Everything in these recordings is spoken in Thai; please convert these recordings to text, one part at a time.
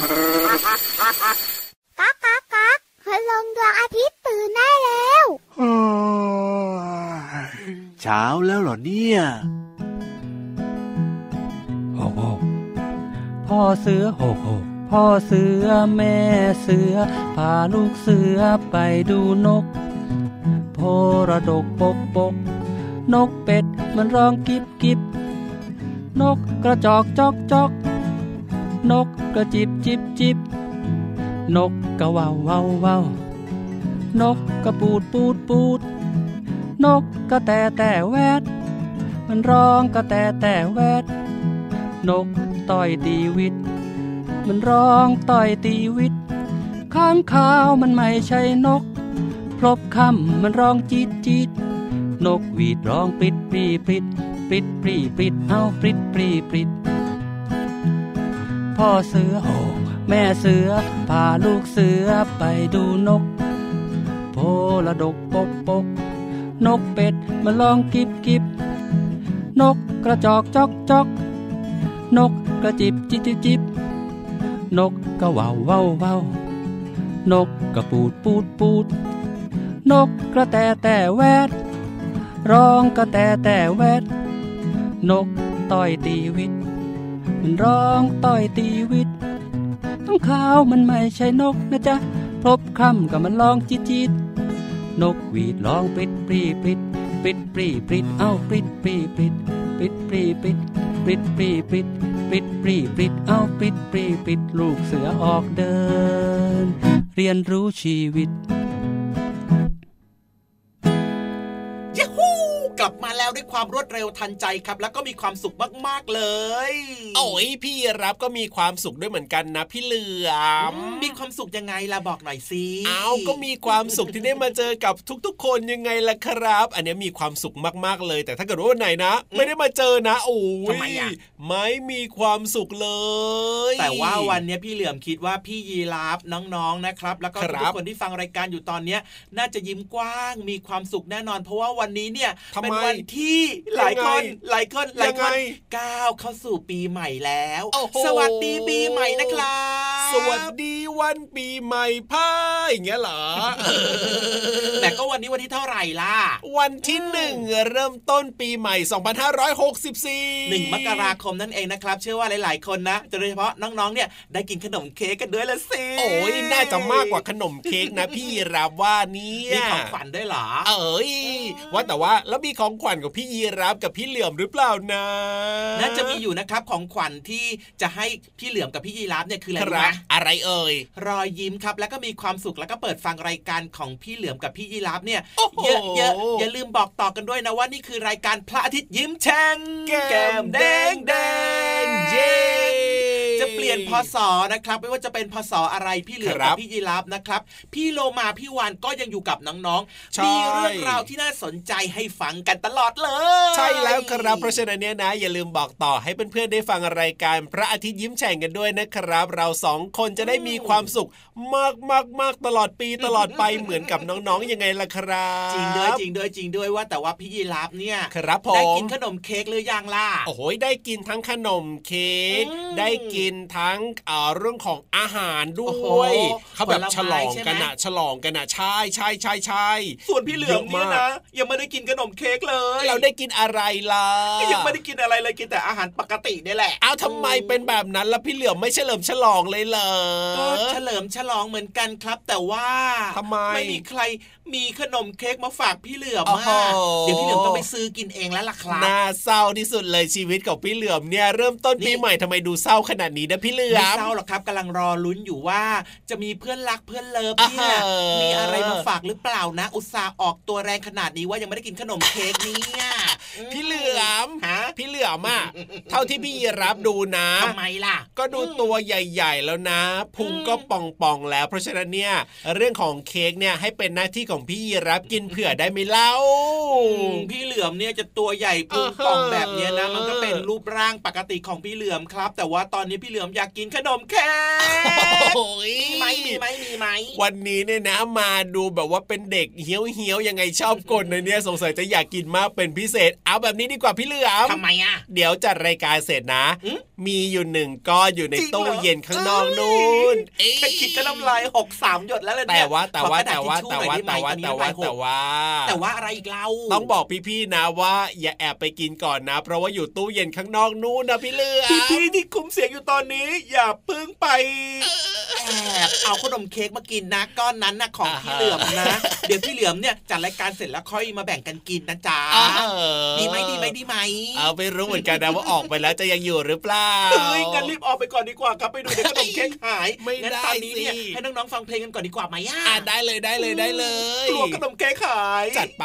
ก๊ากก๊ากก๊ากพลงดวงอาทิตย์ตื่นได้แล้วเช้าแล้วเหรอเนี่ยโหโหพ่อเสือโหโหพ่อเสือแม่เสือพาลูกเสือไปดูนก โพระดกปกปก นกเป็ดมันร้องกิบกิบนกกระจอกจอกจอก นกกระจิบจิบจิบนกกระว่าวว่าวว่าวนกกระปูดปูดปูด นกกระแตแต่แวด มันร้องกระแตแต่แวด นกต่อยตีวิต มันร้องต่อยตีวิต ข้างขาวมันไม่ใช่นก พลบคำมันร้องจีดจีดนกวีดร้องปริดปรีปริดปริดปรีปริดเอาปริดปรีปริด พ่อเสือโหแม่เสือพาลูกเสือไปดูนก โพระดกปกปก นกเป็ดมันร้องกิบกิบนกกระจอกจอกจอกนกกระจิบจิบจิบจิบนกกระว่าวว่าวว่าวนกกระปูดปูดปูด นกกระแตแต่แวด ร้องกระแตแต่แวด นกต่อยตีวิต มันร้องต่อยตีวิตข้างขาวมันไม่ใช่นกนะจ๊ะพบคำกับมันร้องจิตจิตนกหวีดร้องปริดปรีปริดปริดปรีปริดเอ้าปริดปรีปริดปริดปรีปริดปริดปรีปริดปริดปรีปริดเอ้าปริดปรีปริดลูกเสือออกเดิน เรียนรู้ชีวิต กลับมาแล้วด้วยความรวดเร็วทันใจครับ แล้วก็มีความสุขมากๆเลย โอ้ยพี่รับก็มีความสุขด้วยเหมือนกันนะพี่เหลือมมีความสุขยังไงล่ะบอกหน่อยสิเอาก็มีความสุขที่ได้มาเจอกับทุกๆ คนยังไงล่ะครับ อันนี้มีความสุขมากๆเลย แต่ถ้าเกิดว่าวันไหนนะ ไม่ได้มาเจอนะโอ้ยทำไมอะไม่มีความสุขเลย แต่ว่าวันนี้พี่เหลื่อมคิดว่าพี่ยีราฟน้องๆนะครับ แล้วก็ครัทุบกคนที่ฟังรายการอยู่ตอนเนี้ยน่าจะยิ้มกว้างมีความสุขแน่นอน เพราะว่าวันนี้เนี่ยทำไมเป็นวันที่หลายคนยังไงหลายคนหลายคนยังไงก้าวเข้าสู่ปีใหม่แล้วโอ้โหสวัสดีปีใหม่นะครับ สวัสดีวันปีใหม่พายอย่างเงี้ยเหรอแต่ก็วันนี้วันที่เท่าไหร่ล่ะ วันที่หนึ่งเริ่มต้นปีใหม่ 2564หนึ่งมกราคมนั่นเองนะครับ เชื่อว่าหลาย ๆ คนนะโดยเฉพาะน้อง ๆ เนี่ยได้กินขนมเค้กกันด้วยละสิ โอ้ยน่าจะมากกว่าขนมเค้กนะพี่รับว่าเนี่ยมีของขวัญด้วยเหรอ เอ้ยว่าแต่ว่าแล้วมีของขวัญกับพี่ยีรับกับพี่เหลื่อมหรือเปล่านะน่าจะมีอยู่นะครับของขวัญที่จะให้พี่เหลือมกับพี่ยีราฟเนี่ยคืออะไรครู้รัไหมบอะไรเอ่ยรอยยิ้มครับ แล้วก็มีความสุขแล้วก็เปิดฟังรายการของพี่เหลือมกับพี่ยีราฟเนี่ยโอ้โหเยอะๆอย่าลืมบอกต่อกันด้วยนะว่านี่คือรายการพระอาทิตย์ยิ้มแฉ่งแก้มแดงแดงเย้ จะเปลี่ยนพศนะครับ ไม่ว่าจะเป็นพศอะไรพี่เหลือมครักับบพี่ยีราฟนะครับ พี่โลมาพี่วานก็ยังอยู่กับน้องใช่ๆมีเรื่องราวที่น่าสนใจให้ฟังกันตลอดเลย ใช่แล้วครับเพราะฉะนั้นเนี่ยนะ อย่าลืมบอกต่อให้เพื่อนๆได้ฟังรายการพระอาทิตย์ยิ้มแฉ่งกันด้วยนะครับ เราสองคนจะได้มีความสุขมากมากมากๆๆตลอดปีตลอดไปเหมือนกับน้องๆยังไงล่ะครับจริงด้วยจริงด้วยจริงด้วยว่าแต่ว่าพี่ยีราฟเนี่ยครับผมได้กินขนมเค้กหรือยังล่ะโอ้โหได้กินทั้งขนมเค้กอืมได้กินทั้งเอ่อเรื่องของอาหารด้โอ้โหวยเขาแบบผลไม้ฉลองกันใช่ไหมอะฉลองกันอะใช่ใช่ใช่ใช่ส่วนพี่เหลือมเนี่ยนะยังไม่ได้กินขนมเค้กเลยเราได้กินอะไรล่ะก็ยังไม่ได้กินอะไรเลยกินแต่อาหารปกตินี่แหละอ้าวทำไมเป็นแบบนั้นล่ะพี่เหลือมไม่เฉลิมฉลองเลยเหรอก็เฉลิมฉลองเหมือนกันครับ แต่ว่าทำไมไม่มีใครมีขนมเค้กมาฝากพี่เหลือมโอ้โหมากเดี๋ยวพี่เหลือมต้องไปซื้อกินเองแล้วล่ะครับน่าเศร้าที่สุดเลยชีวิตของพี่เหลือมเนี่ยเริ่มต้นนี่ปีใหม่ทำไมดูเศร้าขนาดนี้นะพี่เหลือไม่มเศร้าหรอกครับกำลังรอลุ้นอยู่ว่าจะมีเพื่อนรักเพื่อนเลิฟอ่าเนี่ยฮะมีอะไรมาฝากหรือเปล่านะ อุตส่าห์ออกตัวแรงขนาดนี้ว่ายังไม่ได้กินขนมเค้กเนี่ยพี่เหลือมฮะพี่เหลือมอะเท่าที่พี่ยีรับดูนะทำไมล่ะ ก็ดูตัวใหญ่ ๆ แล้วนะพุงก็ป่องๆแล้ว เพราะฉะนั้นเนี่ยเรื่องของเค้กเนี่ยให้เป็นหน้าที่ของพี่ยีรับกินเผื่อได้ไหมเล่าพี่เหลือมเนี่ยจะตัวใหญ่พุงป่องแบบเนี้ยนะ มันก็เป็นรูปร่างปกติของพี่เหลือมครับ แต่ว่าตอนนี้พี่เหลือมอยากกินขนมแค้กโอ้ยมีไหมมีไหมมีไหมวันนี้เนี่ยนะมาดูแบบว่าเป็นเด็กเฮี้ยวเฮี้ยวๆยังไงชอบกลในเนี่ยสงสัยจะอยากกินมากเป็นพิเศษ เอาแบบนี้ดีกว่าพี่เหลือมทำไมอะ เดี๋ยวจัดรายการเสร็จนะอืมมีอยู่หนึ่งก้อนอยู่ในจริงเหรอตู้เย็นข้างนอกนู่นเอ้ยแค่คิดก็น้ำลายหกสามหยดแล้วเลยแต่เนี่ยว่าแต่ว่าขอกระดแต่ษว่าทิชชู่แต่ว่าหน่แต่อยว่าได้ไหมแต่ว่าตอนนี้แต่น้ำลยหกว่า แต่ว่าอะไรอีกเล่าต้องบอกพี่ๆนะว่า อย่าแอบไปกินก่อนนะ เพราะว่าอยู่ตู้เย็นข้างนอกนู่นนะพี่เหลือมพี่ๆที่คุมเสียงอยู่ตอนนี้ อย่าเพิ่งไปแอบเอาขนมเค้กมากินนะก้อนนั้นนะของพี่เหลือมนะ เดี๋ยวพี่เหลือมเนี่ยจัดรายการเสร็จแล้วค่อยมาแบ่งกันกินนะจ๊ะอ้าวดีไหมดีไหมดีไหมเอาไม่รู้เหมือนกันนะว่าออกไปแล้วจะยังอยู่หรือเปล่าเฮ้ยงั้นรีบออกไปก่อนดีกว่าครับไปดูเดี๋ยวขนมเค้กหายไม่งั้นได้ตอนนี้เนี่ยสิให้น้องๆฟังเพลงกันก่อนดีกว่าไหมอะอะได้เลยได้เลยได้เลยกลัวขนมเค้กหายจัดไป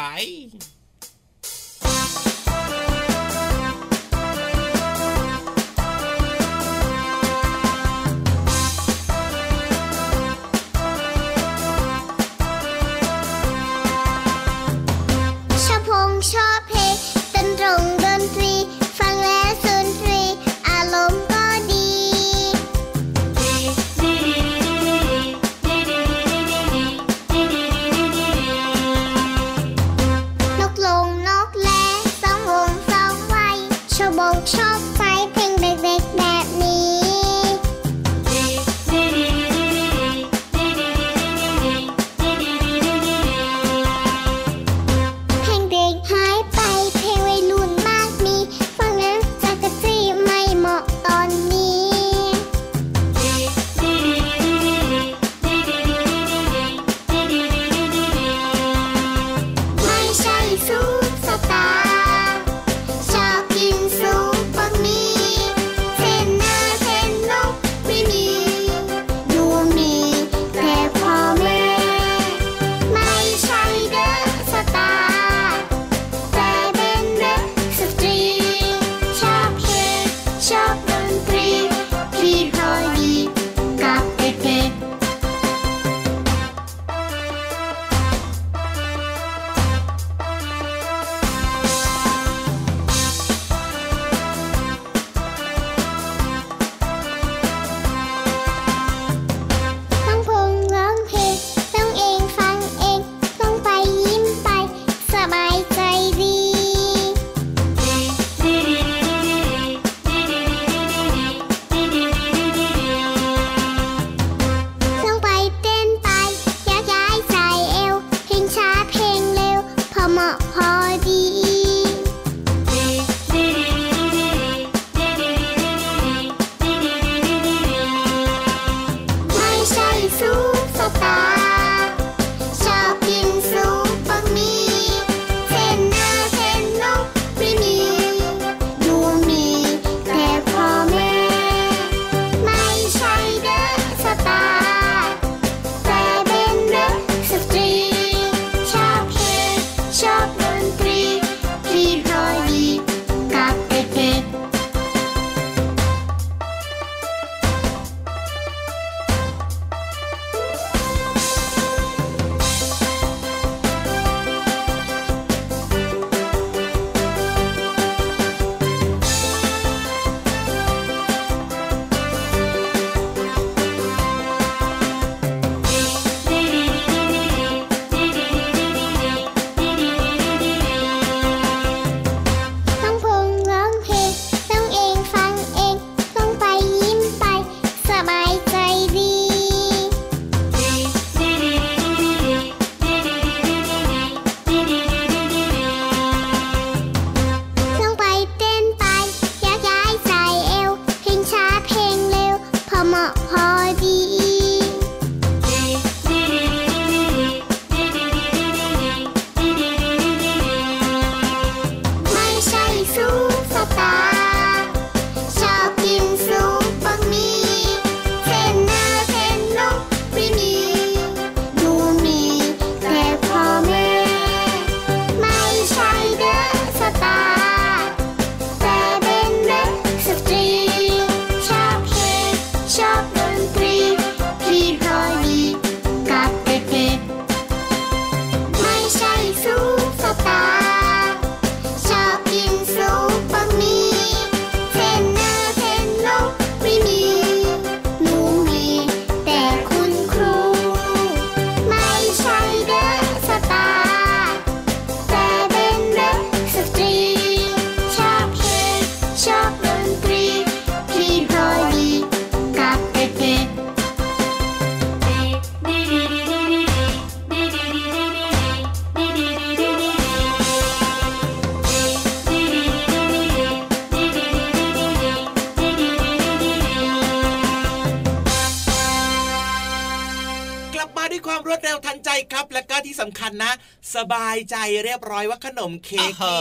สบายใจเรียบร้อยว่าขนมเค้กที่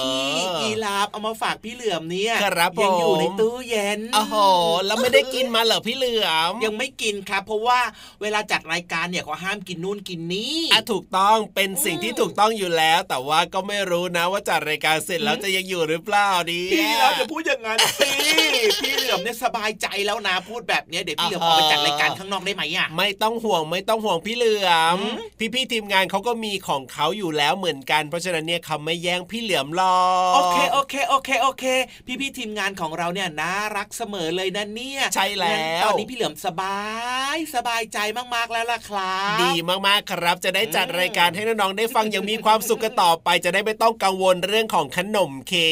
พี่ยีราฟเอามาฝากพี่เหลือมเนี่ยครับผมยังอยู่ในตู้เย็นโอ้โหแล้วไม่ได้กินมาเหรอพี่เหลือม ยังไม่กินครับ เพราะว่าเวลาจัดรายการเนี่ยเขาห้ามกินนู่นกินนี่อะถูกต้องเป็นสิ่งที่ถูกต้องอยู่แล้ว แต่ว่าก็ไม่รู้นะว่าจัดรายการเสร็จแล้วจะยังอยู่หรือเปล่าดีพี่เราจะพูดอย่างนั้นสิพี่เหลือมเนี่ยสบายใจแล้วนะพูดแบบเนี้ยเดี๋ยวพี่เหลือมออกไปจัดรายการข้างนอกได้ไหมอะไม่ต้องห่วงไม่ต้องห่วงพี่เหลือมอืมพี่ๆทีมงานเขาก็มีของเขาอยู่แล้วเหมือนกัน เพราะฉะนั้นเนี่ยเขาไม่แย่งพี่เหลือมหรอกโอเคโอเคโอเคโอเค พี่พี่ๆทีมงานของเราเนี่ยน่ารักเสมอเลยนะเนี่ยใช่แล้งั้นวตอนนี้พี่เหลือมสบายสบายใจมากๆแล้วล่ะครับ ดีมากๆครับจะได้จัดอืมรายการให้น้องๆได้ฟังอย่างมีความสุขกันต่อไปจะได้ไม่ต้องกังวลเรื่องของขนมเค้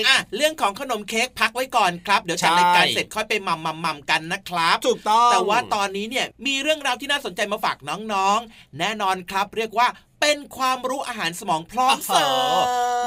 กอะเรื่องของขนมเค้กพักไว้ก่อนครับ เดี๋ยวจัดใช่รายการเสร็จค่อยไปมัมมัมมัมกันนะครับถูกต้องแต่ว่าตอนนี้เนี่ยมีเรื่องราวที่น่าสนใจมาฝากน้องๆ แน่นอนครับ เรียกว่า เป็นความรู้อาหารสมองพร้อมเสิร์ฟ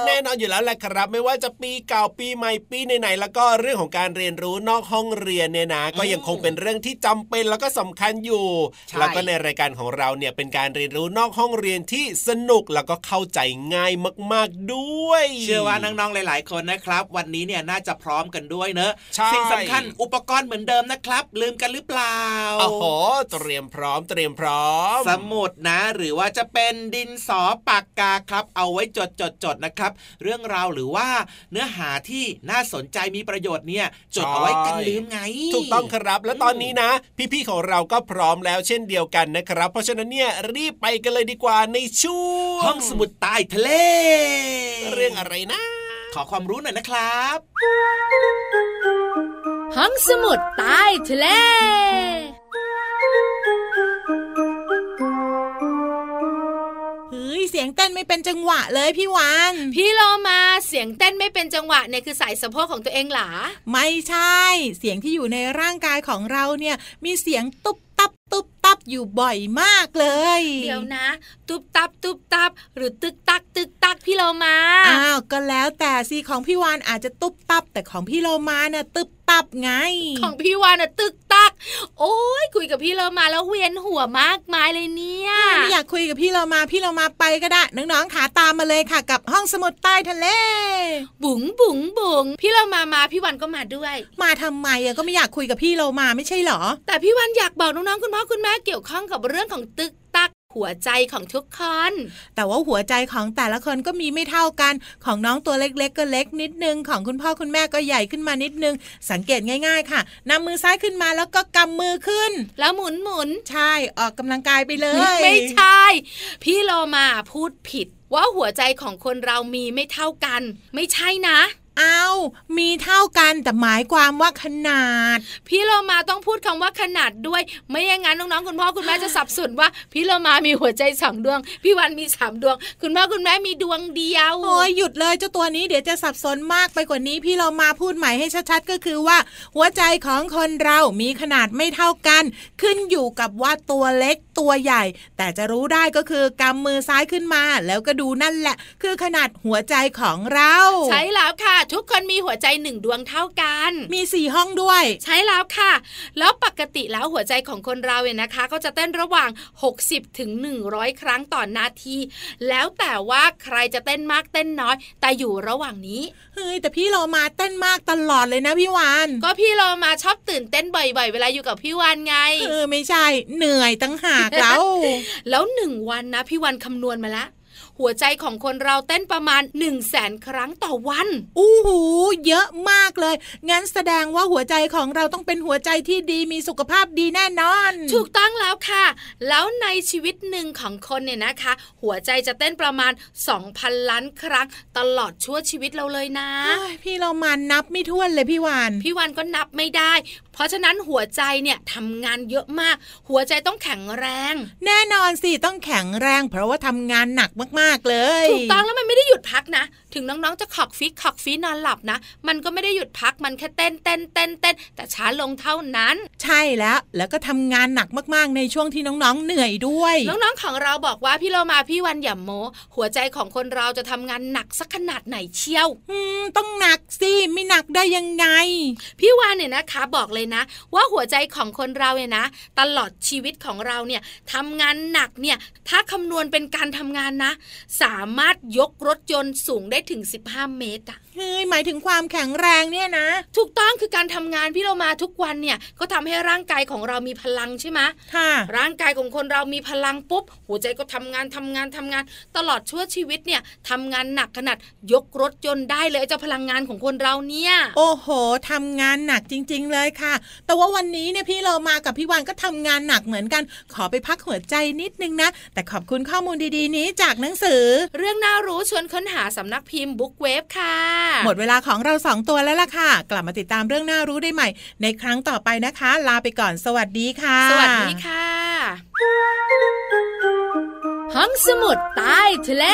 แน่นอนอยู่แล้วแหละครับ ไม่ว่าจะปีเก่าปีใหม่ปีไหนๆแล้วก็เรื่องของการเรียนรู้นอกห้องเรียนเนี่ยนะ ก็ยังคงเป็นเรื่องที่จำเป็นแล้วก็สำคัญอยู่ใช่แล้วก็ในรายการของเราเนี่ยเป็นการเรียนรู้นอกห้องเรียนที่สนุกแล้วก็เข้าใจง่ายมาก ๆด้วย เชื่อว่าน้องๆหลาย ๆ คนนะครับ วันนี้เนี่ยน่าจะพร้อมกันด้วยเนอะใช่สิ่งสำคัญอุปกรณ์เหมือนเดิมนะครับ ลืมกันหรือเปล่าโอ้โหเตรียมพร้อมเตรียมพร้อม สมุดนะ หรือว่าจะเป็นดินสอปากกาครับ เอาไว้จดจดจดนะครับเรื่องราวหรือว่าเนื้อหาที่น่าสนใจมีประโยชน์เนี่ยจดเอาไว้กันลืมไง ถูกต้องครับ แล้วตอนนี้นะ พี่ๆของเราก็พร้อมแล้วเช่นเดียวกันนะครับ เพราะฉะนั้นเนี่ยรีบไปกันเลยดีกว่าในช่วงห้องสมุดใต้ทะเล เรื่องอะไรนะ ขอความรู้หน่อยนะครับ ห้องสมุดใต้ทะเล เสียงเต้นไม่เป็นจังหวะเลยพี่วานพี่โลมาเสียงเต้นไม่เป็นจังหวะเนี่ยคือสายสะโพกของตัวเองเหรอไม่ใช่ เสียงที่อยู่ในร่างกายของเราเนี่ยมีเสียงตุบตับตุบตับอยู่บ่อยมากเลย เดี๋ยวนะ ตุบตับตุบตับ หรือตึกตักตึกตักพี่โลมาอ้าวก็แล้วแต่สิของพี่วานอาจจะตุบตับแต่ของพี่โลมาเนี่ยตึบ ตับไง ของพี่วานอะตึกตัก โอ้ยคุยกับพี่โลมาแล้วเวียนหัวมากมายเลยเนี่ยไม่อยากคุยกับพี่เรามาพี่เรามาไปก็ได้น้องๆขาตามมาเลยค่ะ กับห้องสมุดใต้ทะเล บุ๋งบุ๋งบุ๋งพี่โลมามาพี่วันก็มาด้วย มาทำไมอะก็ไม่อยากคุยกับพี่เรามาไม่ใช่เหรอ แต่พี่วันอยากบอกน้องๆคุณพ่อคุณแม่เกี่ยวข้องกับเรื่องของตึกตัก หัวใจของทุกคน แต่ว่าหัวใจของแต่ละคนก็มีไม่เท่ากัน ของน้องตัวเล็กๆก็เล็กนิดนึง ของคุณพ่อคุณแม่ก็ใหญ่ขึ้นมานิดนึง สังเกตง่าย ๆ ค่ะนำมือซ้ายขึ้นมาแล้วก็กำมือขึ้น แล้วหมุนหมุนใช่ออกกำลังกายไปเลย ไม่ใช่ พี่โลมาพูดผิดว่าหัวใจของคนเรามีไม่เท่ากัน ไม่ใช่นะ เอามีเท่ากันแต่หมายความว่าขนาด พี่โลมาต้องพูดคำว่าขนาดด้วย ไม่อย่างนั้นน้องๆคุณพ่อคุณแม่จะสับสนว่า พี่โลมามีหัวใจสองดวง พี่วันมีสามดวง คุณพ่อคุณแม่มีดวงเดียวโอ้ยหยุดเลยเจ้าตัวนี้เดี๋ยวจะสับสนมากไปกว่านี้ พี่เรามาพูดใหม่ให้ชัดๆก็คือว่า หัวใจของคนเรามีขนาดไม่เท่ากัน ขึ้นอยู่กับว่าตัวเล็กตัวใหญ่ แต่จะรู้ได้ก็คือกำมือซ้ายขึ้นมา แล้วก็ดูนั่นแหละ คือขนาดหัวใจของเรา ใช่แล้วค่ะทุกคนมีหัวใจหนึ่งดวงเท่ากัน มีสี่ห้องด้วย ใช่แล้วค่ะ แล้วปกติแล้วหัวใจของคนเราเนี่ยนะคะ ก็จะเต้นระหว่าง 60ถึง100 ครั้งต่อนนาที แล้วแต่ว่าใครจะเต้นมากเต้นน้อย แต่อยู่ระหว่างนี้เฮ้ยแต่พี่เรามาเต้นมากตลอดเลยนะพี่วานก็พี่เรามาชอบตื่นเต้นบ่อยๆ เวลาอยู่กับพี่วันไงเออไม่ใช่เหนื่อยตั้งหากแล้ว แล้วหนึ่งวันนะพี่วันคำนวณมาแล้ว หัวใจของคนเราเต้นประมาณ1นึ่งแสนครั้งต่อวันอู้หูเยอะมากเลย งั้นแสดงว่าหัวใจของเราต้องเป็นหัวใจที่ดีมีสุขภาพดีแน่นอน ถูกต้องแล้วค่ะ แล้วในชีวิตหนึ่งของคนเนี่ยนะคะ หัวใจจะเต้นประมาณ 2,000 ล้านครั้ง ตลอดชั่วชีวิตเราเลยนะเฮ้ยพี่เรามานับไม่ถ้วนเลยพี่วาน พี่วันก็นับไม่ได้ เพราะฉะนั้นหัวใจเนี่ยทำงานเยอะมาก หัวใจต้องแข็งแรง แน่นอนสิต้องแข็งแรง เพราะว่าทำงานหนักมมาก ๆ เลย ถูกต้องแล้วมันไม่ได้หยุดพักนะ ถึงน้องๆจะขอกฟิกขอกฟีนอนหลับนะ มันก็ไม่ได้หยุดพักมันแค่เต้นเต้นเต้นเต้นแต่ช้าลงเท่านั้น ใช่แล้วแล้วก็ทำงานหนักมากๆในช่วงที่น้องๆเหนื่อยด้วย น้องๆของเราบอกว่าพี่เรามาพี่วันอย่าโมหัวใจของคนเราจะทำงานหนักสักขนาดไหนเชียวอืมต้องหนักสิไม่หนักได้ยังไง พี่วานเนี่ยนะคะบอกเลยนะ ว่าหัวใจของคนเราเนี่ยนะ ตลอดชีวิตของเราเนี่ยทำงานหนักเนี่ยถ้าคำนวณเป็นการทำงานนะ สามารถยกรถยนต์สูงได้ถึง 15 เมตรอะเฮ้ยหมายถึงความแข็งแรงเนี่ยนะ ถูกต้องคือการทำงานพี่เรามาทุกวันเนี่ยก็ทำให้ร่างกายของเรามีพลังใช่ไหมค่ะ ร่างกายของคนเรามีพลังปุ๊บ หัวใจก็ทำงานทำงานทำงาน ตลอดชั่วชีวิตเนี่ยทำงานหนักขนาดยกรถยนต์ได้เลยเจ้าพลังงานของคนเราเนี่ย โอ้โหทำงานหนักจริง ๆ เลยค่ะ แต่ว่าวันนี้เนี่ยพี่เรามากับพี่วันก็ทำงานหนักเหมือนกัน ขอไปพักหัวใจนิดนึงนะ แต่ขอบคุณข้อมูลดีๆ นี้จากหนังสือ เรื่องน่ารู้ชวนค้นหาสำนักพิมพ์บุ๊กเวฟค่ะหมดเวลาของเราสองตัวแล้วล่ะค่ะ กลับมาติดตามเรื่องน่ารู้ได้ใหม่ ในครั้งต่อไปนะคะ ลาไปก่อนสวัสดีค่ะ สวัสดีค่ะ ห้องสมุดใต้ทะเล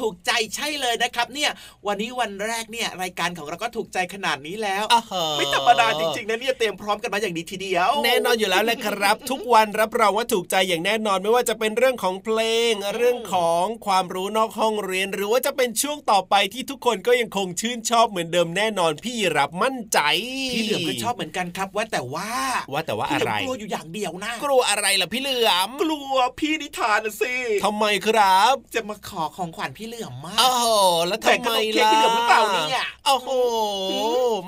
ถูกใจใช่เลยนะครับ เนี่ยวันนี้วันแรกเนี่ยรายการของเราก็ถูกใจขนาดนี้แล้วอ้าวเหอไม่ธรรมดาจริงๆนะเนี่ยเตรียมพร้อมกันมาอย่างดีทีเดียว แน่นอนอยู่แล้วแหละครับ ทุกวันรับรองว่าถูกใจอย่างแน่นอนไม่ว่าจะเป็นเรื่องของเพลง เรื่องของความรู้นอกห้องเรียน หรือว่าจะเป็นช่วงต่อไปที่ทุกคนก็ยังคงชื่นชอบเหมือนเดิมแน่นอนพี่รับมั่นใจพี่เหลือมก็ชอบเหมือนกันครับว่าแต่ว่า ว่าแต่ว่าพี่อะเหลืไรมกลัวอยู่อย่างเดียวนะกลัวอะไรล่ะพี่เหลือมกลัวพี่นิทานน่ะสิทำไมครับ จะมาขอของขวัญพี่เหลือมมากอ้าวแล้วทำไมแต่ขนมเค้กล่ะพี่เหลือมหรือเปล่าเนี่ยโอ้โห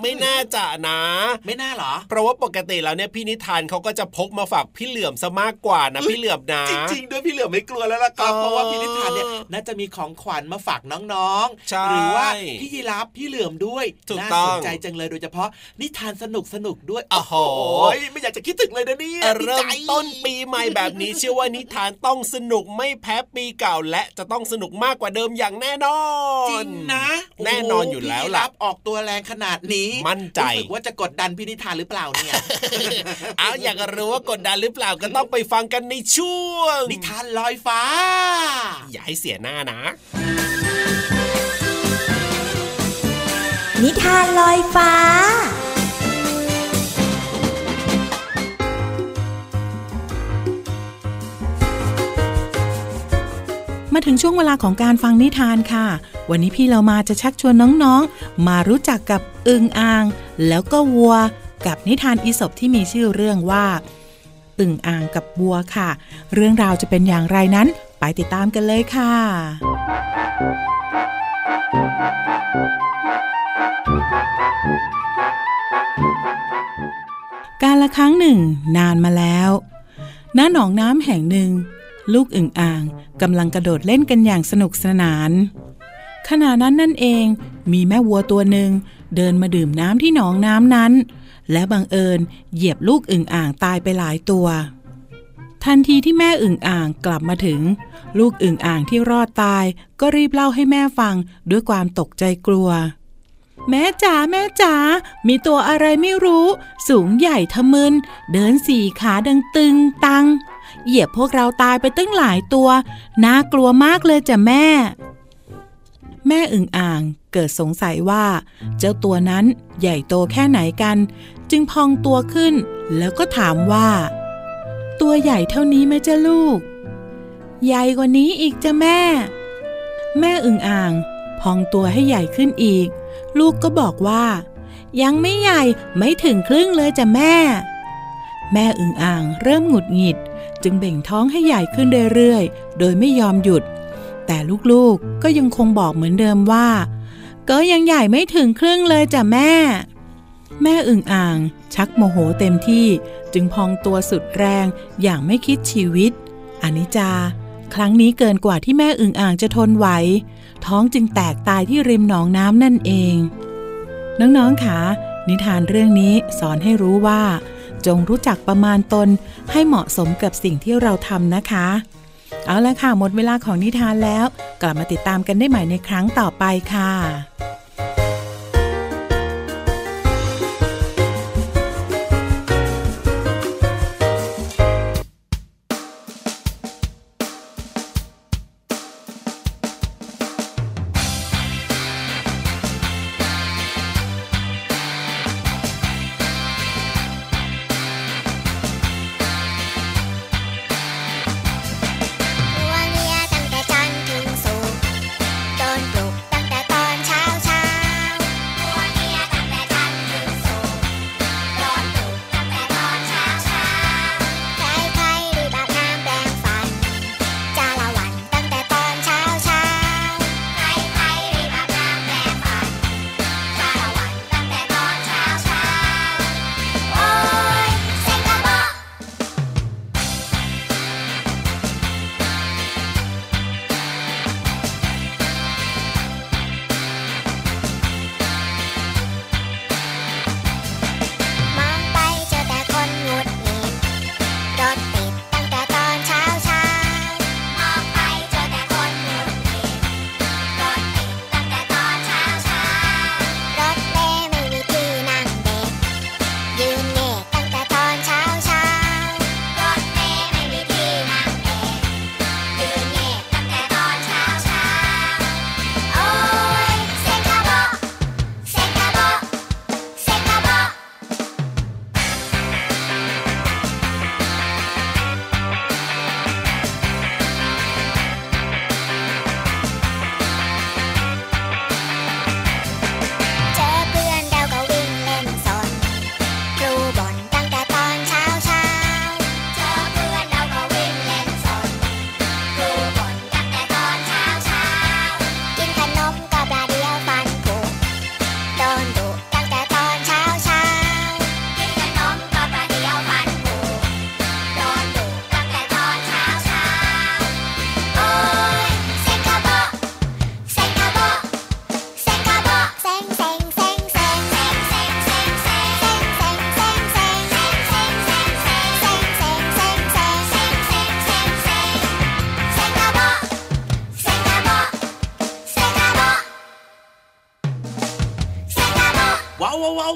ไม่น่าจะนะ ไม่น่าเหรอ เพราะว่าปกติแล้วเนี่ยพี่นิทานเขาก็จะพกมาฝากพี่เหลือมซะมากกว่านะพี่เหลือมนะจริงๆด้วยพี่เหลือมไม่กลัวแล้วล่ะครับเออเพราะว่าพี่นิทานเนี่ยน่าจะมีของขวัญมาฝากน้องใช่ๆหรือว่าพี่ยีรับพี่เหลือมด้วยถูกน่าต้องสนใจจังเลยโดยเฉพาะนิทานสนุกสนุกๆด้วยโอ้โหยไม่อยากจะคิดถึงเลยนะเนี่ยเริ่ดีมใจต้นปีใหม่แบบนี้เชื่อว่านิทานต้องสนุกไม่แพ้ปีเก่าและจะต้องสนุกมากกว่าเดิมอย่างแน่นอนจริงนะ แน่นอนอยู่แล้วพี่ล่ะรับออกตัวแรงขนาดนี้ มั่นใจรู้สึกว่าจะกดดันพี่นิทานหรือเปล่าเนี่ยเอาอยากรู้ว่ากดดันหรือเปล่าก็ต้องไปฟังกันในช่วง นิทานลอยฟ้า อย่าให้เสียหน้านะ นิทานลอยฟ้า มาถึงช่วงเวลาของการฟังนิทานค่ะ วันนี้พี่เรามาจะชักชวนน้องๆ มารู้จักกับอึงอ่าง แล้วก็วัว กับนิทานอีสบที่มีชื่อเรื่องว่าอึงอ่างกับวัวค่ะ เรื่องราวจะเป็นอย่างไรนั้น ไปติดตามกันเลยค่ะการละครั้งหนึ่ง นานมาแล้ว ณ หนองน้ำแห่งหนึ่ง ลูกอึ่งอ่าง กำลังกระโดดเล่นกันอย่างสนุกสนาน ขณะนั้นนั่นเองมีแม่วัวตัวหนึ่งเดินมาดื่มน้ำที่หนองน้ำนั้น และบังเอิญเหยียบลูกอึ่งอ่างตายไปหลายตัว ทันทีที่แม่อึ่งอ่างกลับมาถึง ลูกอึ่งอ่างที่รอดตาย ก็รีบเล่าให้แม่ฟังด้วยความตกใจกลัวแม่จ๋าแม่จ๋า มีตัวอะไรไม่รู้ สูงใหญ่ทะมึน เดินสี่ขาดังตึงตัง เหยียบพวกเราตายไปตั้งหลายตัว น่ากลัวมากเลยจ้ะแม่ แม่อึ่งอ่างเกิดสงสัยว่า เจ้าตัวนั้นใหญ่โตแค่ไหนกัน จึงพองตัวขึ้น แล้วก็ถามว่า ตัวใหญ่เท่านี้ไหมจ้ะลูก ใหญ่กว่านี้อีกจ้ะแม่ แม่อึ่งอ่าง พองตัวให้ใหญ่ขึ้นอีก ลูกก็บอกว่า ยังไม่ใหญ่ไม่ถึงครึ่งเลยจ้ะแม่แม่อึ่งอ่างเริ่มหงุดหงิด จึงเบ่งท้องให้ใหญ่ขึ้นเรื่อยๆ โดยไม่ยอมหยุด แต่ลูกๆก็ยังคงบอกเหมือนเดิมว่า ก็ยังใหญ่ไม่ถึงครึ่งเลยจ้ะแม่ แม่อึ่งอ่าง ชักโมโหเต็มที่จึงพองตัวสุดแรงอย่างไม่คิดชีวิต อนิจจาครั้งนี้เกินกว่าที่แม่อึ่งอ่างจะทนไหว ท้องจึงแตกตายที่ริมหนองน้ำนั่นเอง น้องๆค่ะนิทานเรื่องนี้สอนให้รู้ว่า จงรู้จักประมาณตนให้เหมาะสมกับสิ่งที่เราทำนะคะ เอาละค่ะ หมดเวลาของนิทานแล้ว กลับมาติดตามกันได้ใหม่ในครั้งต่อไปค่ะ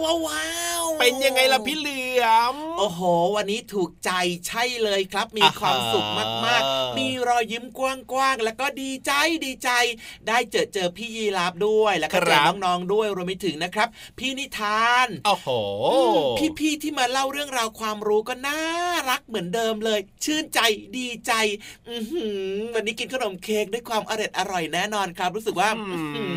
ว้าวว้าวเป็นยังไงล่ะพี่เหลือม โอ้โห วันนี้ถูกใจใช่เลยครับ มีความสุขมากๆ มีรอยยิ้มกว้างๆ แล้วก็ดีใจดีใจ ได้เจอเจอพี่ยีราฟด้วยแล้วก็เจอน้องๆด้วยรวมไปถึงนะครับ พี่นิทานโอ้โหพี่ๆที่มาเล่าเรื่องราวความรู้ก็น่ารักเหมือนเดิมเลย ชื่นใจดีใจอืวันนี้กินขนมเค้กด้วยความอร่อยอร่อยแน่นอนครับ รู้สึกว่า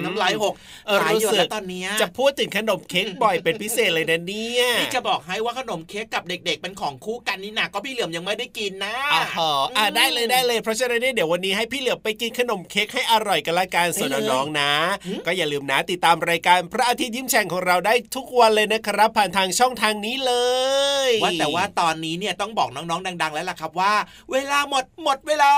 น้ำลายหกหายอยู่แล้วตอนนี้จะพูดถึงขนมเค้กบ่อยเป็นพิเศษเลยนะเนี่ยนี่จะบอกให้ว่าขนมเค้กกับเด็ก ๆ เป็นของคู่กันนี่นะก็พี่เหลือมยังไม่ได้กินนะอ๋ออ่าได้เลยได้เลยเพราะฉะนั้นเดี๋ยววันนี้ให้พี่เหลือมไปกินขนมเค้กให้อร่อยกันละกันส่วนน้องๆนะ ก็อย่าลืมนะติดตามรายการพระอาทิตย์ยิ้มแฉ่งของเราได้ทุกวันเลยนะครับ ผ่านทางช่องทางนี้เลย ว่าแต่ว่าตอนนี้เนี่ยต้องบอกน้องๆดัง ๆ แล้วล่ะครับว่า เวลาหมดหมดเวลา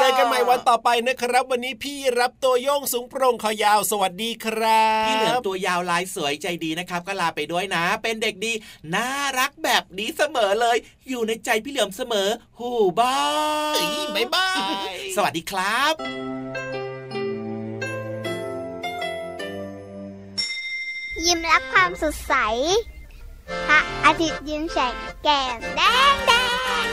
เจอกันใหม่วันต่อไปนะครับ วันนี้พี่รับตัวโยงสูงโปร่งคอยาวสวัสดีครับพี่เหลือมตัวยาวลายสวยใจดีนะครับ ก็ลาไปด้วยนะ เป็นเด็กดีน่ารักแบบนี้เสมอเลย อยู่ในใจพี่เหลือมเสมอ หูบ้าบายบาย สวัสดีครับยิ้มรับความสดใส พระอาทิตย์ยิ้มแฉกแก้มแดงแดง